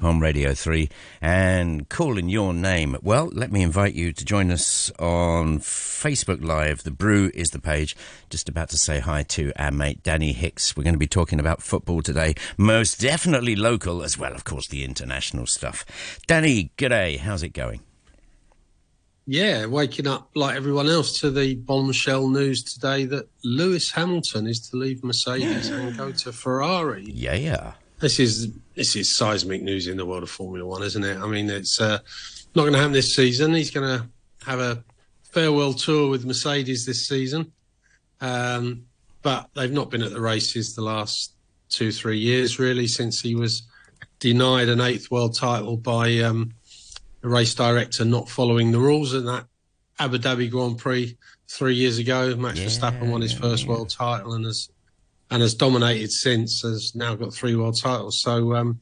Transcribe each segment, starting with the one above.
on Radio 3 and calling your name. Well, let me invite you to join us on Facebook Live. The Brew is the page. Just about to say hi to our mate Danny Hicks. We're going to be talking about football today, most definitely local, as well, of course, the international stuff. Danny, g'day. How's it going? Yeah, waking up like everyone else to the bombshell news today that Lewis Hamilton is to leave Mercedes and go to Ferrari. Yeah, yeah. This is this is seismic news in the world of Formula One, isn't it? I mean, it's uh, not going to happen this season. He's going to have a farewell tour with Mercedes this season, um, but they've not been at the races the last two three years really since he was denied an eighth world title by um, the race director not following the rules in that Abu Dhabi Grand Prix three years ago. Max Yeah, Verstappen won his first yeah. world title and has and has dominated since. Has now got three world titles. So um,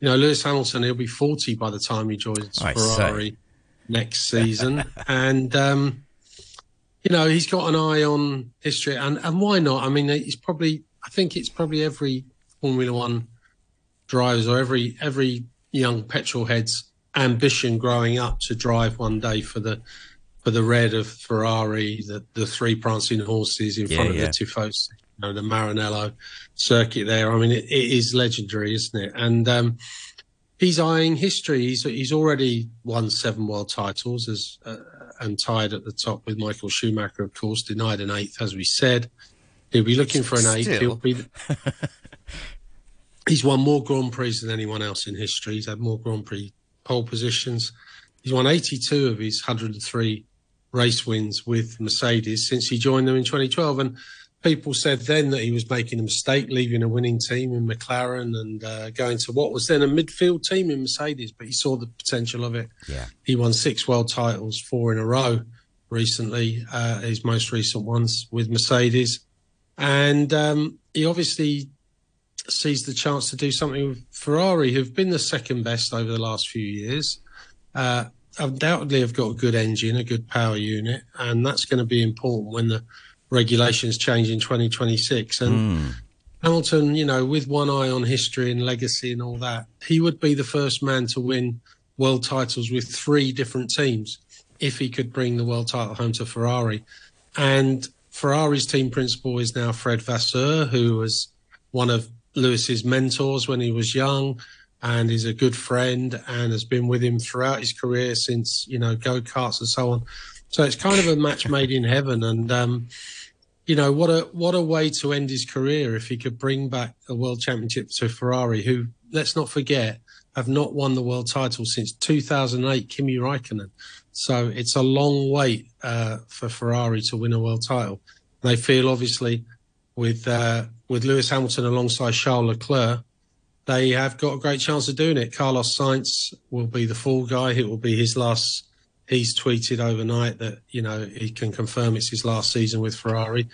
you know, Lewis Hamilton he'll be forty by the time he joins I Ferrari next season, and um, you know he's got an eye on history, and and why not? I mean, he's probably I think it's probably every Formula One drivers or every every young petrol head's ambition growing up to drive one day for the for the red of Ferrari, the the three prancing horses in Yeah, front of yeah. the Tifosi, know, the Maranello circuit there. I mean, it, it is legendary, isn't it? And um, he's eyeing history. He's he's already won seven world titles as uh, and tied at the top with Michael Schumacher, of course, denied an eighth, as we said. He'll be looking for an eighth. Still. He'll be. he's won more Grand Prix than anyone else in history. He's had more Grand Prix pole positions. He's won 82 of his 103 race wins with Mercedes since he joined them in 2012. And people said then that he was making a mistake leaving a winning team in McLaren and uh, going to what was then a midfield team in Mercedes, but he saw the potential of it. Yeah. He won six world titles, four in a row recently, uh, his most recent ones with Mercedes. And um, he obviously sees the chance to do something with Ferrari, who've been the second best over the last few years. Uh, undoubtedly have got a good engine, a good power unit, and that's going to be important when the regulations change in 2026. And Mm. Hamilton, you know, with one eye on history and legacy and all that, he would be the first man to win world titles with three different teams if he could bring the world title home to Ferrari. And Ferrari's team principal is now Fred Vasseur, who was one of Lewis's mentors when he was young and is a good friend and has been with him throughout his career since, you know, go karts and so on. So it's kind of a match made in heaven. And, um, you know what a what a way to end his career if he could bring back a world championship to Ferrari, who let's not forget have not won the world title since 2008. Kimi Raikkonen, so it's a long wait uh, for Ferrari to win a world title. They feel obviously with uh, with Lewis Hamilton alongside Charles Leclerc, they have got a great chance of doing it. Carlos Sainz will be the fall guy. It will be his last he's tweeted overnight that you know he can confirm it's his last season with Ferrari,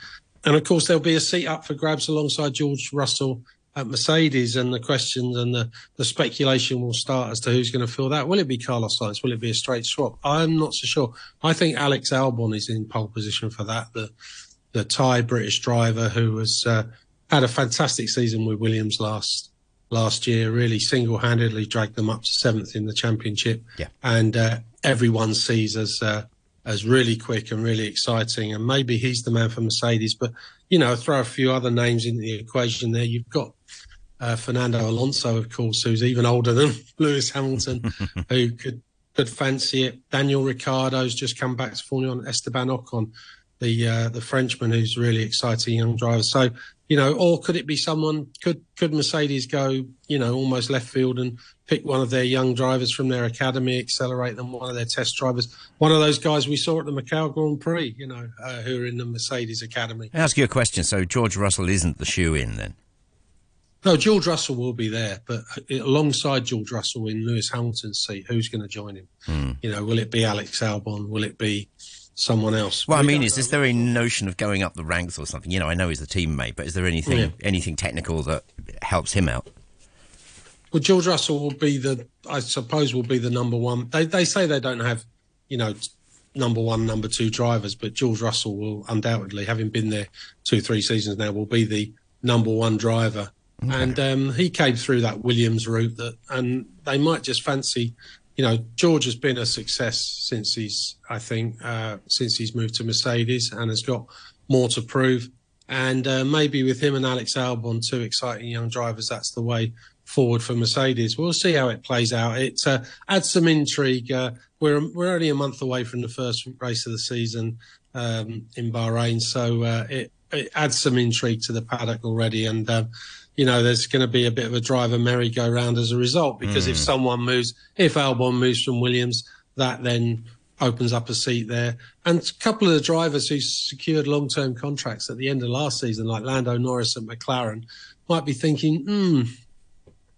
and of course there'll be a seat up for grabs alongside George Russell at Mercedes, and the questions and the, the speculation will start as to who's going to fill that. Will it be Carlos Sainz? Will it be a straight swap? I'm not so sure. I think Alex Albon is in pole position for that. The the Thai British driver who has uh, had a fantastic season with Williams last last year, really single handedly dragged them up to seventh in the championship Yeah. and uh, everyone sees as uh, as really quick and really exciting. And maybe he's the man for Mercedes. But you know, throw a few other names into the equation there. You've got uh, Fernando Alonso, of course, who's even older than Lewis Hamilton, who could could fancy it. Daniel Ricciardo's just come back to Formula One. Esteban Ocon, the uh, the Frenchman, who's really exciting young driver. So you know, or could it be someone? Could could Mercedes go, you know, almost left field and pick one of their young drivers from their academy, accelerate them, one of their test drivers, one of those guys we saw at the Macau Grand Prix, you know, uh, who are in the Mercedes academy. I ask you a question. So George Russell isn't the shoe in then? No, George Russell will be there, but alongside George Russell in Lewis Hamilton's seat, who's going to join him? Hmm. You know, will it be Alex Albon? Will it be someone else? Well, I mean, is, is there a notion of going up the ranks or something? You know, I know he's a teammate, but is there anything Yeah. anything technical that helps him out? Well, George Russell will be the, I suppose, will be the number one. They they say they don't have, you know, number one, number two drivers, but George Russell will undoubtedly, having been there two, three seasons now, will be the number one driver Okay. And um, he came through that Williams route, that, and they might just fancy. You know, George has been a success since he's, I think, uh, since he's moved to Mercedes and has got more to prove. And uh, maybe with him and Alex Albon, two exciting young drivers, that's the way forward for Mercedes. We'll see how it plays out. It uh, adds some intrigue. Uh, we're we're only a month away from the first race of the season um, in Bahrain, so uh, it, it adds some intrigue to the paddock already. And uh, you know, there's going to be a bit of a driver merry-go-round as a result because mm. if someone moves, if Albon moves from Williams, that then opens up a seat there. And a couple of the drivers who secured long term contracts at the end of last season, like Lando Norris and McLaren, might be thinking, hmm,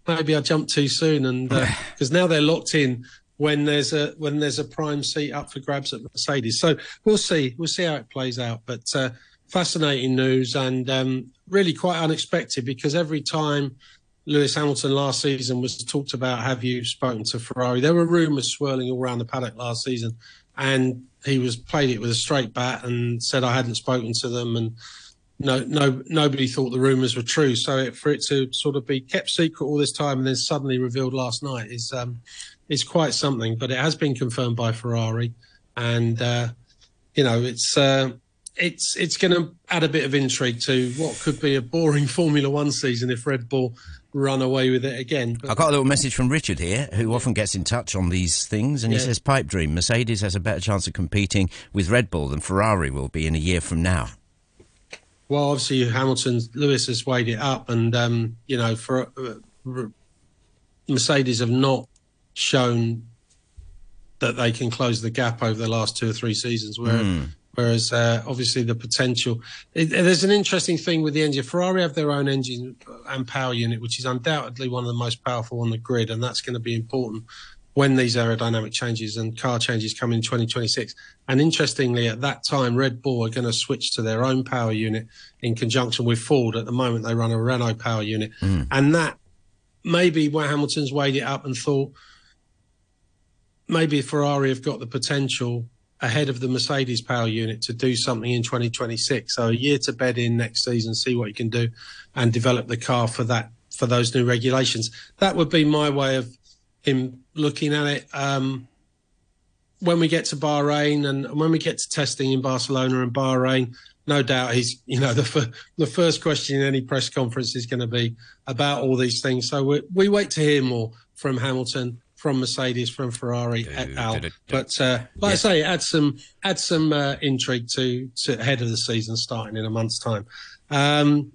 maybe I jumped too soon. And because uh, now they're locked in when there's a when there's a prime seat up for grabs at Mercedes. So we'll see. We'll see how it plays out. But uh, fascinating news and um, really quite unexpected because every time Lewis Hamilton last season was talked about. Have you spoken to Ferrari? There were rumours swirling all around the paddock last season, and he was played it with a straight bat and said I hadn't spoken to them, and no, no, nobody thought the rumours were true. So it, for it to sort of be kept secret all this time and then suddenly revealed last night is um, is quite something. But it has been confirmed by Ferrari, and uh, you know it's. Uh, it's it's going to add a bit of intrigue to what could be a boring Formula One season if Red Bull run away with it again. But, I got a little message from Richard here, who often gets in touch on these things, and yeah. he says, "Pipe dream: Mercedes has a better chance of competing with Red Bull than Ferrari will be in a year from now." Well, obviously Hamilton, Lewis has weighed it up, and um, you know, for uh, Mercedes have not shown that they can close the gap over the last two or three seasons. Where mm. Whereas uh, obviously the potential, it, there's an interesting thing with the engine. Ferrari have their own engine and power unit, which is undoubtedly one of the most powerful on the grid, and that's going to be important when these aerodynamic changes and car changes come in 2026. And interestingly, at that time, Red Bull are going to switch to their own power unit in conjunction with Ford. At the moment, they run a Renault power unit, mm. and that maybe where Hamilton's weighed it up and thought maybe Ferrari have got the potential ahead of the Mercedes power unit to do something in 2026. So a year to bed in next season, see what you can do, and develop the car for that for those new regulations. That would be my way of him looking at it. Um, when we get to Bahrain and when we get to testing in Barcelona and Bahrain, no doubt he's you know the the first question in any press conference is going to be about all these things. So we, we wait to hear more from Hamilton from Mercedes, from Ferrari, et al. But uh, like yeah. I say, add some add some uh, intrigue to, to ahead of the season starting in a month's time. Um,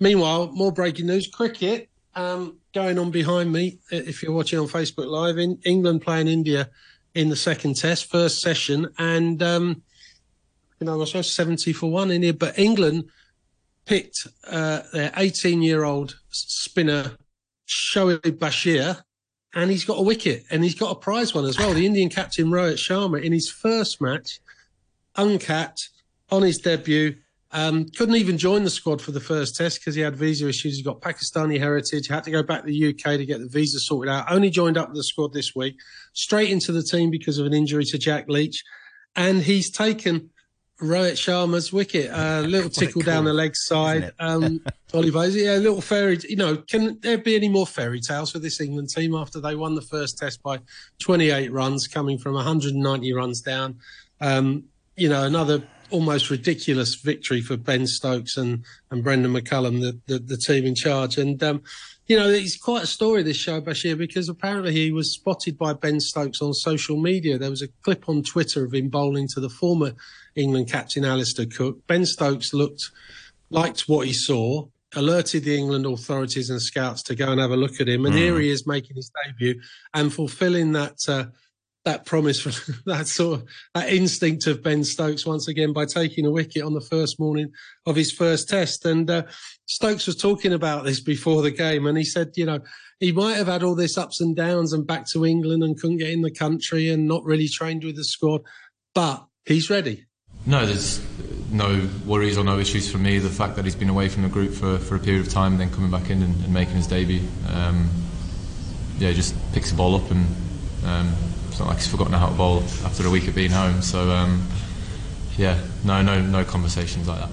meanwhile, more breaking news: cricket um, going on behind me. If you're watching on Facebook Live, in England playing India in the second test, first session, and um, you know, I was seventy for one in here, but England picked uh, their 18 year old spinner Shoaib Bashir and he's got a wicket and he's got a prize one as well. The Indian captain Rohit Sharma in his first match, uncapped on his debut, um, couldn't even join the squad for the first test because he had visa issues. He's got Pakistani heritage, had to go back to the UK to get the visa sorted out. Only joined up with the squad this week, straight into the team because of an injury to Jack Leach. And he's taken Rohit Sharma's wicket. A uh, little tickle cool, down the leg side. Um, Oliver, yeah, a little fairy. You know, can there be any more fairy tales for this England team after they won the first test by 28 runs, coming from 190 runs down? Um, you know, another almost ridiculous victory for Ben Stokes and, and Brendon McCullum, the, the, the team in charge. And, um, you know, it's quite a story, this show, Bashir, because apparently he was spotted by Ben Stokes on social media. There was a clip on Twitter of him bowling to the former England captain Alastair Cook. Ben Stokes looked, liked what he saw, alerted the England authorities and scouts to go and have a look at him. And mm. here he is making his debut and fulfilling that, uh, that promise from that sort of that instinct of Ben Stokes once again by taking a wicket on the first morning of his first test. And uh, Stokes was talking about this before the game, and he said, you know, he might have had all this ups and downs and back to England and couldn't get in the country and not really trained with the squad, but he's ready. No, there's no worries or no issues for me. The fact that he's been away from the group for, for a period of time, and then coming back in and, and making his debut, um, yeah, just picks the ball up and. Um, it's not like he's forgotten how to bowl after a week of being home. So um, yeah, no, no, no conversations like that.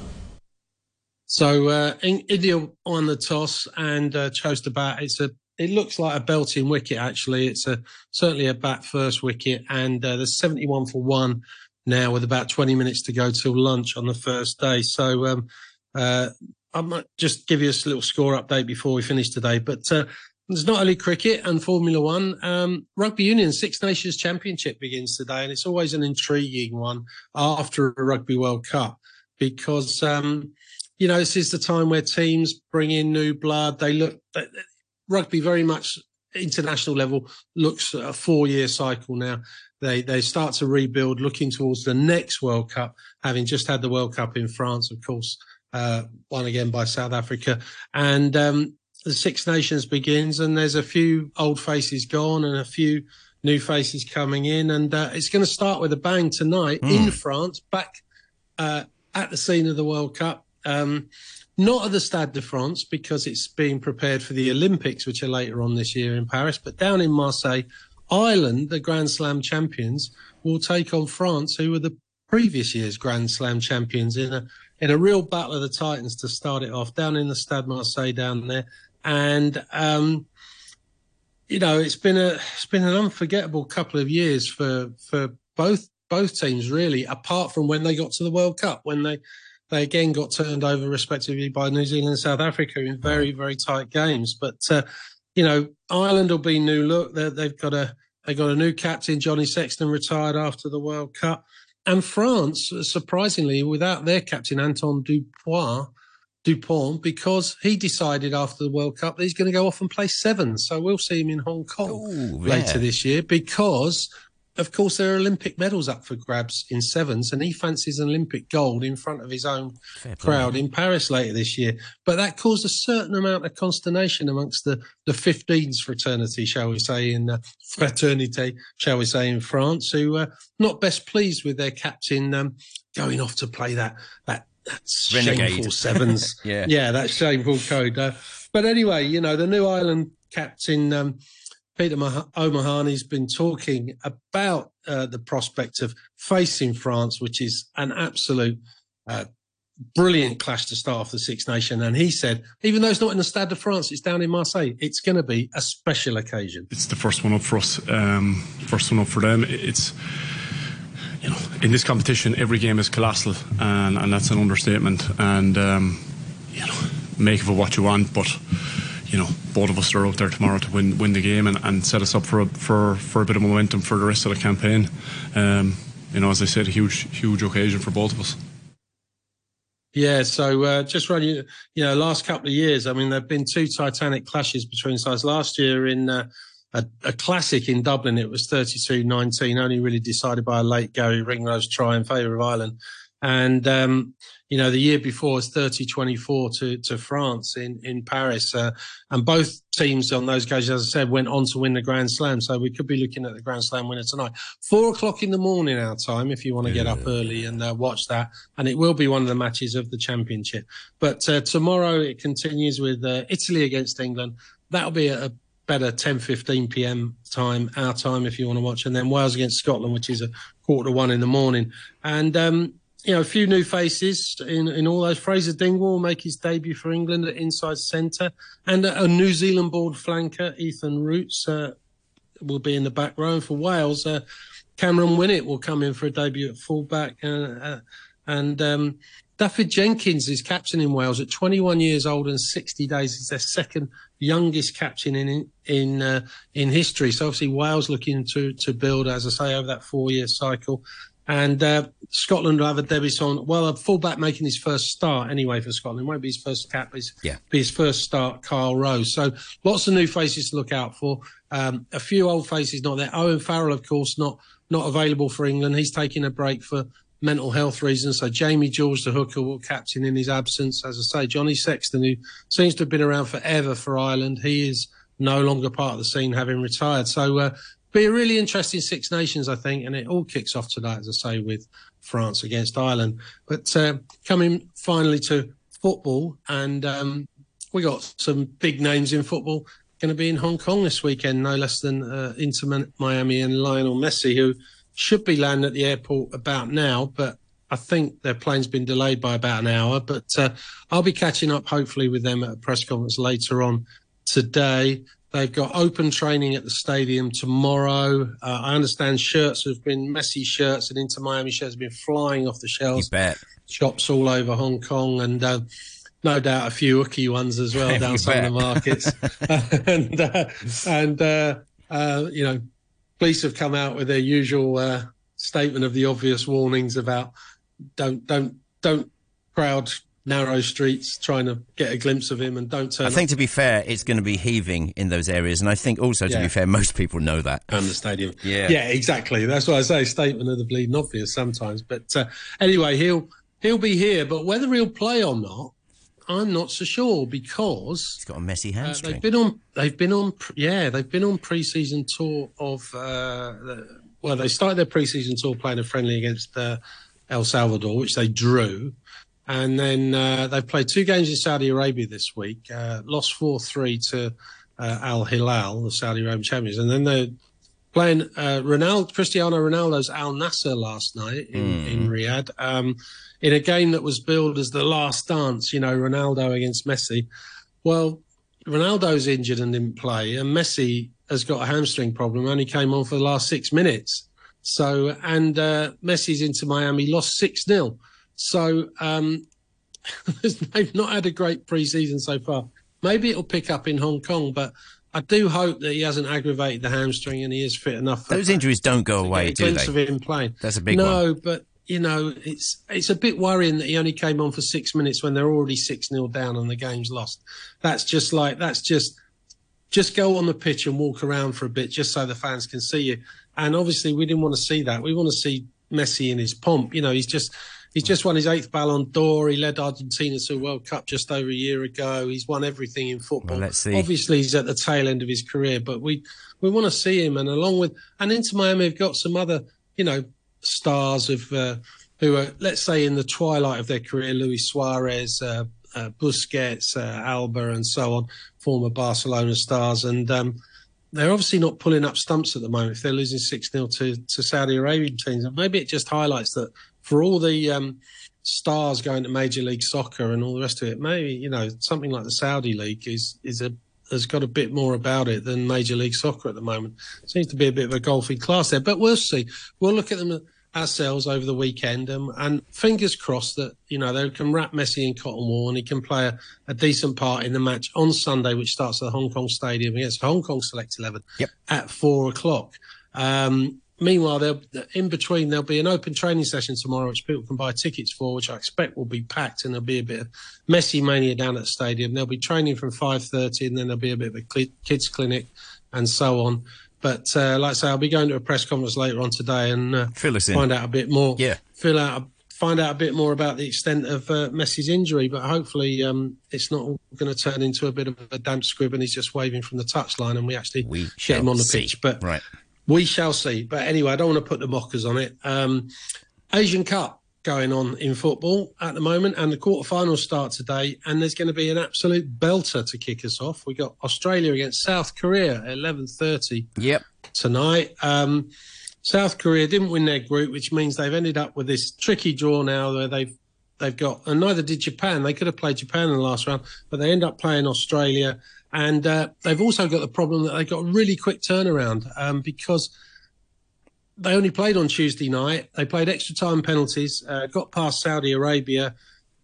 So uh, India won the toss and uh, chose to bat. It's a it looks like a belting wicket actually. It's a certainly a bat first wicket, and uh, there's 71 for one now with about 20 minutes to go till lunch on the first day. So um, uh, I might just give you a little score update before we finish today. But uh, there's not only cricket and Formula One, um, Rugby Union Six Nations Championship begins today, and it's always an intriguing one after a Rugby World Cup because. Um, you know, this is the time where teams bring in new blood. They look, rugby very much international level looks at a four year cycle now. They they start to rebuild, looking towards the next World Cup, having just had the World Cup in France, of course, uh, won again by South Africa, and um, the Six Nations begins, and there's a few old faces gone and a few new faces coming in, and uh, it's going to start with a bang tonight mm. in France, back uh, at the scene of the World Cup. Um, not at the Stade de France because it's being prepared for the Olympics, which are later on this year in Paris, but down in Marseille, Ireland, the Grand Slam champions, will take on France, who were the previous year's Grand Slam champions, in a in a real battle of the Titans to start it off down in the Stade Marseille down there, and um, you know it's been a it's been an unforgettable couple of years for for both both teams really, apart from when they got to the World Cup when they they again got turned over respectively by New Zealand and South Africa in very, very tight games. But, uh, you know, Ireland will be new look. they have got a, they got a new captain, Johnny Sexton, retired after the World Cup. And France, surprisingly, without their captain, Antoine Dupont, Dupont, because he decided after the World Cup that he's going to go off and play seven. So we'll see him in Hong Kong Ooh, later yeah. this year because of course, there are Olympic medals up for grabs in sevens, and he fancies an Olympic gold in front of his own crowd in Paris later this year. But that caused a certain amount of consternation amongst the, the 15s fraternity, shall we say, in uh, fraternité, shall we say, in France, who are not best pleased with their captain um, going off to play that that, that shameful sevens. yeah, yeah, that shameful code. Uh, but anyway, you know, the new Ireland captain. Um, Peter O'Mahony's been talking about uh, the prospect of facing France, which is an absolute uh, brilliant clash to start off the Six Nation. And he said, even though it's not in the Stade de France, it's down in Marseille. It's going to be a special occasion. It's the first one up for us, um, first one up for them. It's you know, in this competition, every game is colossal, and, and that's an understatement. And um, you know, make of it what you want, but you know, both of us are out there tomorrow to win win the game and, and set us up for a, for for a bit of momentum for the rest of the campaign. Um, you know, as I said, a huge huge occasion for both of us. Yeah, so uh, just running, you know, last couple of years, I mean, there've been two titanic clashes between sides. Last year in uh, a, a, classic in Dublin, it was 32-19, only really decided by a late Garry Ringrose try in favour of Ireland. And um, you know, the year before was 30 24 to, to France in, in Paris. Uh, and both teams on those occasions, as I said, went on to win the Grand Slam. So we could be looking at the Grand Slam winner tonight. Four o'clock in the morning, our time, if you want to yeah. get up early and uh, watch that. And it will be one of the matches of the championship. But uh, tomorrow it continues with uh, Italy against England. That'll be a better 10 15 p.m. time, our time, if you want to watch. And then Wales against Scotland, which is a quarter to one in the morning. And, um, you know, a few new faces in, in all those. Fraser Dingwall will make his debut for England at inside centre, and a, New Zealand board flanker, Ethan Roots, uh, will be in the back row. And for Wales, uh, Cameron Winnett will come in for a debut at fullback, uh, uh and um, Jenkins is captain in Wales at 21 years old and 60 days. He's their second youngest captain in in uh, in history. So obviously Wales looking to to build, as I say, over that four year cycle. And uh, Scotland will have a debutant. Well, a fullback making his first start anyway for Scotland. It won't be his first cap, his, yeah. be his first start, Kyle Rose. So lots of new faces to look out for. Um, a few old faces not there. Owen Farrell, of course, not not available for England. He's taking a break for mental health reasons. So Jamie George, the hooker, will captain in his absence. As I say, Johnny Sexton, who seems to have been around forever for Ireland, he is no longer part of the scene, having retired. So uh, be a really interesting Six Nations, I think, and it all kicks off tonight, as I say, with France against Ireland. But uh, coming finally to football, and um, we got some big names in football going to be in Hong Kong this weekend, no less than uh, Inter Miami and Lionel Messi, who should be landing at the airport about now, but I think their plane's been delayed by about an hour, but uh, I'll be catching up hopefully with them at a press conference later on today. They've got open training at the stadium tomorrow. Uh, I understand shirts have been Messi shirts and Inter Miami shirts have been flying off the shelves. You bet. Shops all over Hong Kong and uh, no doubt a few hooky ones as well down some of the markets. and uh, and uh, uh, you know, police have come out with their usual uh, statement of the obvious warnings about don't don't don't crowd narrow streets trying to get a glimpse of him and don't turn. I think up. to be fair, it's going to be heaving in those areas, and I think also to yeah. be fair, most people know that. And the stadium, yeah, yeah, exactly. That's why I say statement of the bleeding obvious sometimes. But uh, anyway, he'll he'll be here, but whether he'll play or not, I'm not so sure because he's got a messy hamstring. Uh, they've been on. They've been on. Yeah, they've been on pre-season tour of. Uh, well, they started their pre-season tour playing a friendly against uh, El Salvador, which they drew. And then uh, they've played two games in Saudi Arabia this week, uh, lost 4 3 to uh, Al Hilal, the Saudi Arabian champions. And then they're playing uh, Ronaldo, Cristiano Ronaldo's Al Nassr last night in, mm. in Riyadh um, in a game that was billed as the last dance, you know, Ronaldo against Messi. Well, Ronaldo's injured and didn't play, and Messi has got a hamstring problem, only came on for the last six minutes. So, and uh, Messi's Inter Miami, lost 6 0. So, um, they've not had a great preseason so far. Maybe it'll pick up in Hong Kong, but I do hope that he hasn't aggravated the hamstring and he is fit enough. Those injuries don't go away, do they? of him playing. That's a big one. no, one. but you know, it's it's a bit worrying that he only came on for six minutes when they're already six 0 down and the game's lost. That's just like that's just just go on the pitch and walk around for a bit just so the fans can see you. And obviously, we didn't want to see that. We want to see Messi in his pomp. You know, he's just he's just won his eighth Ballon d'Or. He led Argentina to a World Cup just over a year ago. He's won everything in football. Well, let's see. Obviously, he's at the tail end of his career, but we we want to see him. And along with and Inter Miami we've got some other you know stars of uh, who are let's say in the twilight of their career, Luis Suarez. Uh, uh, Busquets, uh, Alba, and so on, former Barcelona stars, and um, they're obviously not pulling up stumps at the moment. If they're losing six 0 to to Saudi Arabian teams, and maybe it just highlights that for all the um, stars going to Major League Soccer and all the rest of it, maybe you know something like the Saudi League is is a has got a bit more about it than Major League Soccer at the moment. Seems to be a bit of a golfing class there, but we'll see. We'll look at them ourselves over the weekend, um, and fingers crossed that you know they can wrap Messi in cotton wool and he can play a, a, decent part in the match on Sunday, which starts at the Hong Kong Stadium against Hong Kong Select Eleven yep. at four o'clock. Um, meanwhile, in between there'll be an open training session tomorrow, which people can buy tickets for, which I expect will be packed, and there'll be a bit of Messi mania down at the stadium. There'll be training from five thirty, and then there'll be a bit of a kids clinic and so on. But uh, like I say, I'll be going to a press conference later on today and uh, find out a bit more. Yeah, fill out, find out a bit more about the extent of uh, Messi's injury. But hopefully, um, it's not going to turn into a bit of a damp squib and he's just waving from the touchline and we actually we get him on the see. pitch. But right. We shall see. But anyway, I don't want to put the mockers on it. Um, Asian Cup going on in football at the moment, and the quarterfinals start today. And there's going to be an absolute belter to kick us off. We got Australia against South Korea at 11:30. Yep. Tonight, um, South Korea didn't win their group, which means they've ended up with this tricky draw now where they've they've got, and neither did Japan. They could have played Japan in the last round, but they end up playing Australia. And uh, they've also got the problem that they got a really quick turnaround um, because they only played on Tuesday night. They played extra time penalties, uh, got past Saudi Arabia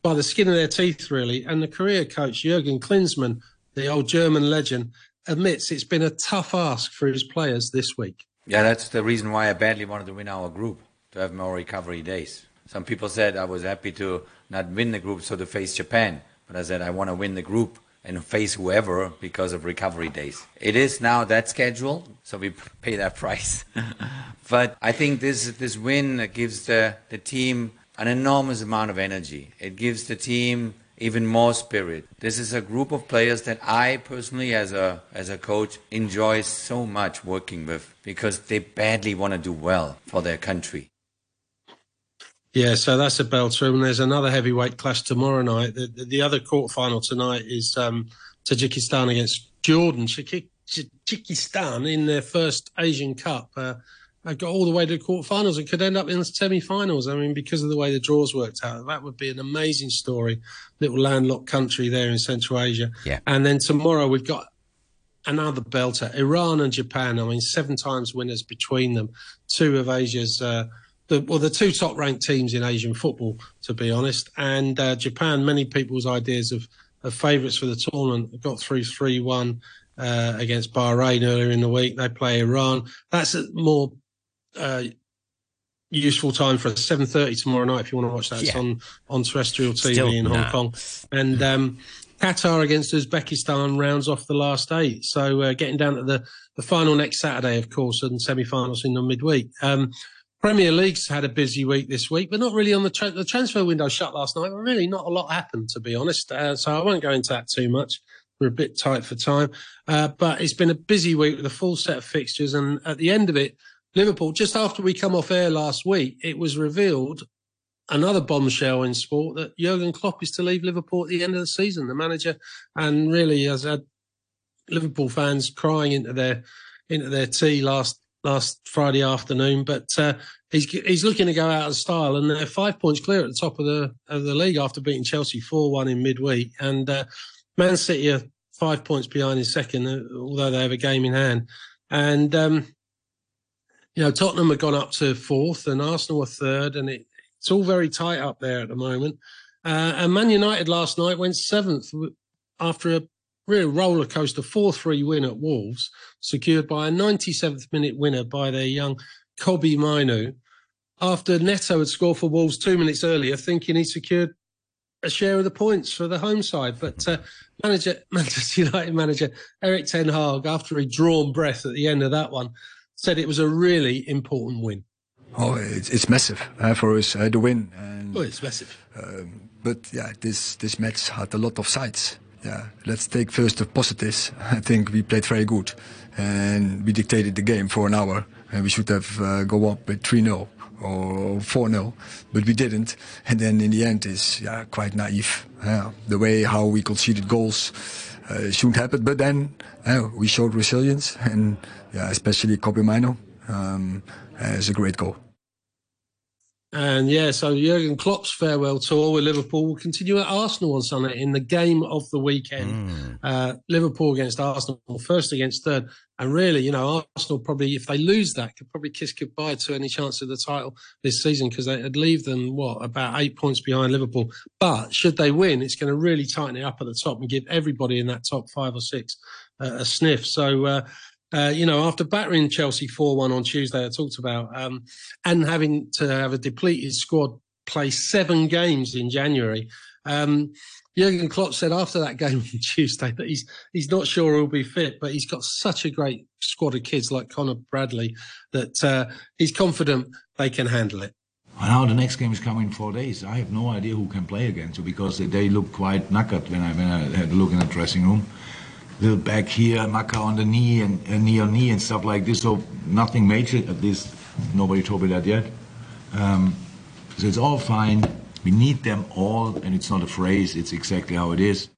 by the skin of their teeth, really. And the Korea coach, Jurgen Klinsmann, the old German legend, admits it's been a tough ask for his players this week. Yeah, that's the reason why I badly wanted to win our group, to have more recovery days. Some people said I was happy to not win the group, so to face Japan. But I said I want to win the group and face whoever because of recovery days. It is now that schedule, so we pay that price. but I think this this win gives the, the team an enormous amount of energy. It gives the team even more spirit. This is a group of players that I personally as a as a coach enjoy so much working with because they badly want to do well for their country. Yeah, so that's a belter. And there's another heavyweight clash tomorrow night. The, the, the other quarterfinal tonight is um, Tajikistan against Jordan. Tajikistan in their first Asian Cup. Uh, got all the way to the quarterfinals and could end up in the semi-finals. I mean, because of the way the draws worked out, that would be an amazing story. Little landlocked country there in Central Asia. Yeah. And then tomorrow we've got another belter, Iran and Japan. I mean, seven times winners between them. Two of Asia's, uh, the, well, the two top ranked teams in Asian football, to be honest. And uh, Japan, many people's ideas of, of favourites for the tournament got through 3 1 uh, against Bahrain earlier in the week. They play Iran. That's a more uh, useful time for. Seven thirty tomorrow night if you want to watch that. It's on on terrestrial TV Still in Hong. Kong. And um, Qatar against Uzbekistan rounds off the last eight. So uh, getting down to the the final next Saturday, of course, and semi-finals in the midweek. Um, Premier League's had a busy week this week, but not really on the tra- the transfer window shut last night. Really, not a lot happened to be honest. Uh, so I won't go into that too much. We're a bit tight for time, uh, but it's been a busy week with a full set of fixtures. And at the end of it, Liverpool, just after we come off air last week, it was revealed another bombshell in sport that Jurgen Klopp is to leave Liverpool at the end of the season. The manager, and really has had Liverpool fans crying into their into their tea last last Friday afternoon. But uh, he's he's looking to go out of style, and they're five points clear at the top of the of the league after beating Chelsea four one in midweek, and uh, Man City are five points behind in second, uh, although they have a game in hand, and. Um, you know, Tottenham have gone up to fourth and Arsenal are third, and it, it's all very tight up there at the moment. Uh, and Man United last night went seventh after a real roller coaster 4 3 win at Wolves, secured by a 97th minute winner by their young Kobbie Mainoo. After Neto had scored for Wolves two minutes earlier, thinking he secured a share of the points for the home side. But uh, manager, Manchester United manager Erik Ten Hag, after he'd drawn breath at the end of that one, said it was a really important win. Oh, it's, it's massive uh, for us uh, the win. And, Oh, it's massive. but yeah, this this match had a lot of sides. Yeah, let's take first the positives. I think we played very good, and we dictated the game for an hour. And we should have uh, go up with 3-0 or 4-0, but we didn't. And then in the end is yeah quite naive. Yeah, the way how we conceded goals uh, shouldn't happen. But then we showed resilience, and yeah, especially Kobbie Mainoo um, a great goal. And yeah, so Jurgen Klopp's farewell tour with Liverpool will continue at Arsenal on Sunday in the game of the weekend. Uh, Liverpool against Arsenal, first against third. And really, you know, Arsenal probably, if they lose that, could probably kiss goodbye to any chance of the title this season because they'd leave them, what, about eight points behind Liverpool. But should they win, it's going to really tighten it up at the top and give everybody in that top five or six uh, a sniff. So, uh, uh, you know, after battering Chelsea 4 1 on Tuesday, I talked about, um, and having to have a depleted squad play seven games in January. Um, Jurgen Klopp said after that game on Tuesday that he's he's not sure he'll be fit, but he's got such a great squad of kids like Connor Bradley that uh, he's confident they can handle it. And now the next game is coming in four days. I have no idea who can play against you because they, they look quite knackered when I when I had a look in the dressing room. Little back here, Maka on the knee and, and knee on knee and stuff like this. So nothing major. At least nobody told me that yet. Um, so it's all fine. We need them all, and it's not a phrase. It's exactly how it is.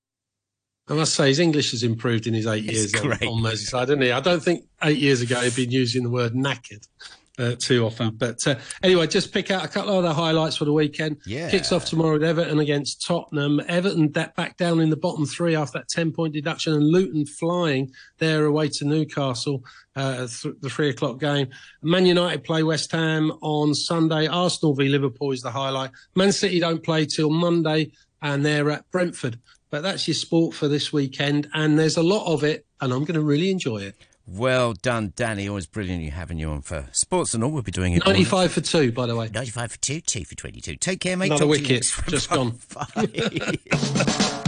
I must say his English has improved in his eight It's years on, great. on Merseyside, hasn't he? I don't think eight years ago he'd been using the word knackered. Uh, too often, but uh, anyway, just pick out a couple of other highlights for the weekend. Yeah. kicks off tomorrow with Everton against Tottenham. Everton da- back down in the bottom three after that ten point deduction, and Luton flying there away to Newcastle. Uh, th- the three o'clock game. Man United play West Ham on Sunday. Arsenal v Liverpool is the highlight. Man City don't play till Monday, and they're at Brentford. But that's your sport for this weekend, and there's a lot of it, and I'm going to really enjoy it. Well done, Danny. Always brilliant you having you on for sports and all. We'll be doing it. all- 95 for two, by the way. 95 for two, two for 22. Take care, mate. Another Talk wicket just gone.